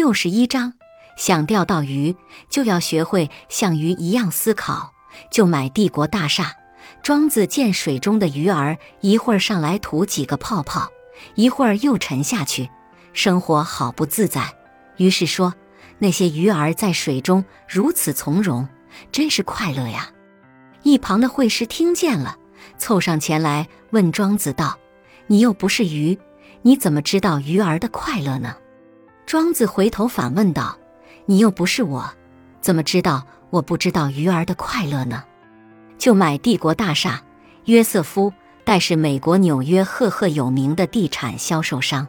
六十一章，想钓到鱼，就要学会像鱼一样思考。就买帝国大厦。庄子见水中的鱼儿，一会儿上来吐几个泡泡，一会儿又沉下去，生活好不自在。于是说：“那些鱼儿在水中如此从容，真是快乐呀。”一旁的惠施听见了，凑上前来问庄子道：“你又不是鱼，你怎么知道鱼儿的快乐呢？”庄子回头反问道：“你又不是我，怎么知道我不知道鱼儿的快乐呢？”就买帝国大厦。约瑟夫戴是美国纽约赫赫有名的地产销售商。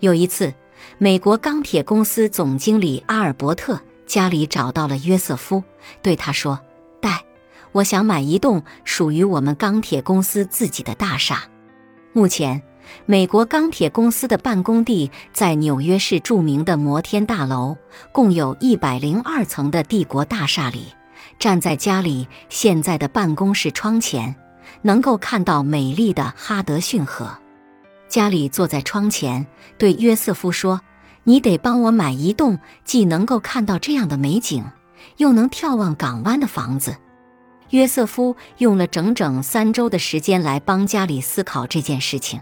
有一次，美国钢铁公司总经理阿尔伯特家里找到了约瑟夫，对他说：“戴，我想买一栋属于我们钢铁公司自己的大厦。目前，美国钢铁公司的办公地在纽约市著名的摩天大楼，共有一百零二层的帝国大厦里。”站在家里现在的办公室窗前，能够看到美丽的哈德逊河。家里坐在窗前，对约瑟夫说：“你得帮我买一栋既能够看到这样的美景，又能眺望港湾的房子。”约瑟夫用了整整三周的时间来帮家里思考这件事情。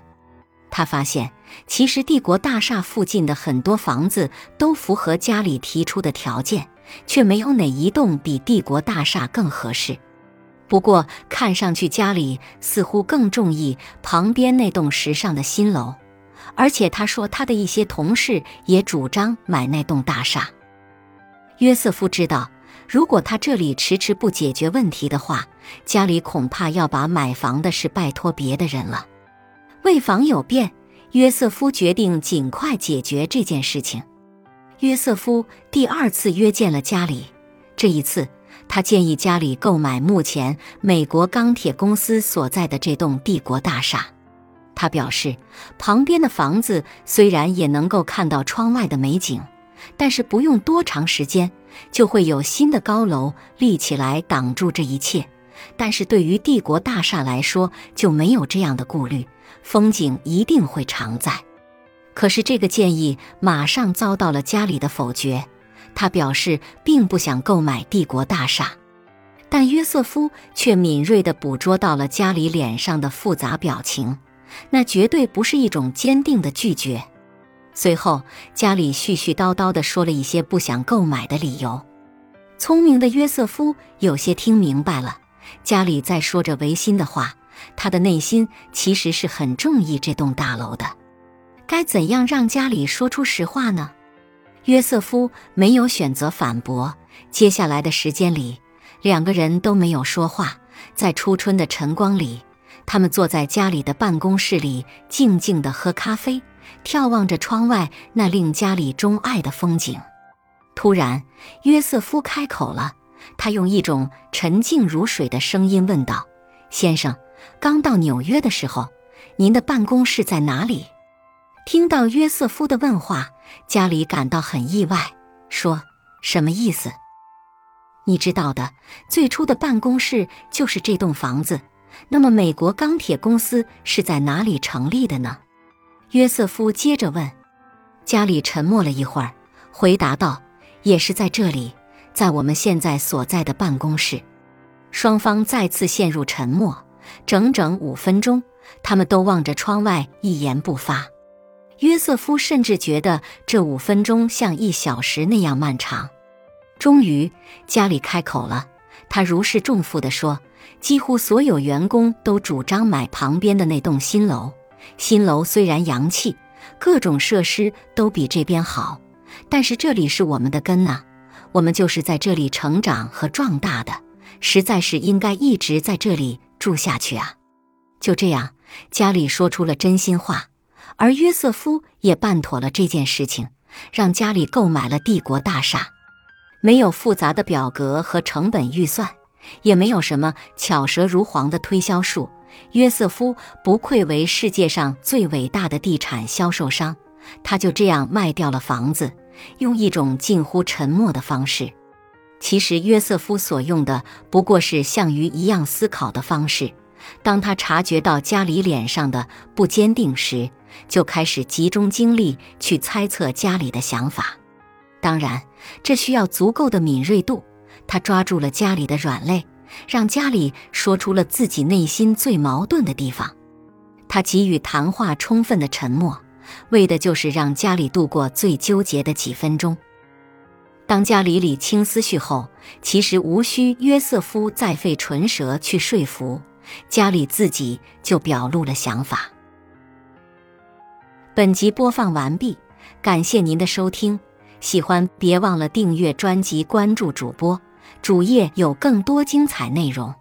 他发现，其实帝国大厦附近的很多房子都符合家里提出的条件。却没有哪一栋比帝国大厦更合适。不过，看上去家里似乎更中意旁边那栋时尚的新楼，而且他说他的一些同事也主张买那栋大厦。约瑟夫知道，如果他这里迟迟不解决问题的话，家里恐怕要把买房的事拜托别的人了。为防有变，约瑟夫决定尽快解决这件事情。约瑟夫第二次约见了家里，这一次他建议家里购买目前美国钢铁公司所在的这栋帝国大厦。他表示，旁边的房子虽然也能够看到窗外的美景，但是不用多长时间就会有新的高楼立起来挡住这一切。但是对于帝国大厦来说，就没有这样的顾虑，风景一定会常在。可是这个建议马上遭到了家里的否决。他表示并不想购买帝国大厦，但约瑟夫却敏锐地捕捉到了家里脸上的复杂表情，那绝对不是一种坚定的拒绝。随后，家里絮絮叨叨地说了一些不想购买的理由。聪明的约瑟夫有些听明白了，家里在说着违心的话，他的内心其实是很中意这栋大楼的。该怎样让家里说出实话呢？约瑟夫没有选择反驳。接下来的时间里，两个人都没有说话。在初春的晨光里，他们坐在家里的办公室里，静静地喝咖啡，眺望着窗外那令家里钟爱的风景。突然，约瑟夫开口了，他用一种沉静如水的声音问道：“先生，刚到纽约的时候，您的办公室在哪里？”听到约瑟夫的问话，家里感到很意外，说：“什么意思？你知道的，最初的办公室就是这栋房子。那么，美国钢铁公司是在哪里成立的呢？”约瑟夫接着问。家里沉默了一会儿，回答道：“也是在这里，在我们现在所在的办公室。”双方再次陷入沉默，整整五分钟，他们都望着窗外，一言不发。约瑟夫甚至觉得这五分钟像一小时那样漫长。终于，家里开口了，他如释重负地说：“几乎所有员工都主张买旁边的那栋新楼。新楼虽然洋气，各种设施都比这边好，但是这里是我们的根呐，我们就是在这里成长和壮大的，实在是应该一直在这里住下去啊。”就这样，家里说出了真心话。而约瑟夫也办妥了这件事情，让家里购买了帝国大厦。没有复杂的表格和成本预算，也没有什么巧舌如簧的推销术。约瑟夫不愧为世界上最伟大的地产销售商，他就这样卖掉了房子，用一种近乎沉默的方式。其实，约瑟夫所用的不过是像鱼一样思考的方式。当他察觉到家里脸上的不坚定时，就开始集中精力去猜测家里的想法。当然，这需要足够的敏锐度。他抓住了家里的软肋，让家里说出了自己内心最矛盾的地方。他给予谈话充分的沉默，为的就是让家里度过最纠结的几分钟。当家里理清思绪后，其实无需约瑟夫再费唇舌去说服，家里自己就表露了想法。本集播放完毕，感谢您的收听。喜欢别忘了订阅专辑、关注主播，主页有更多精彩内容。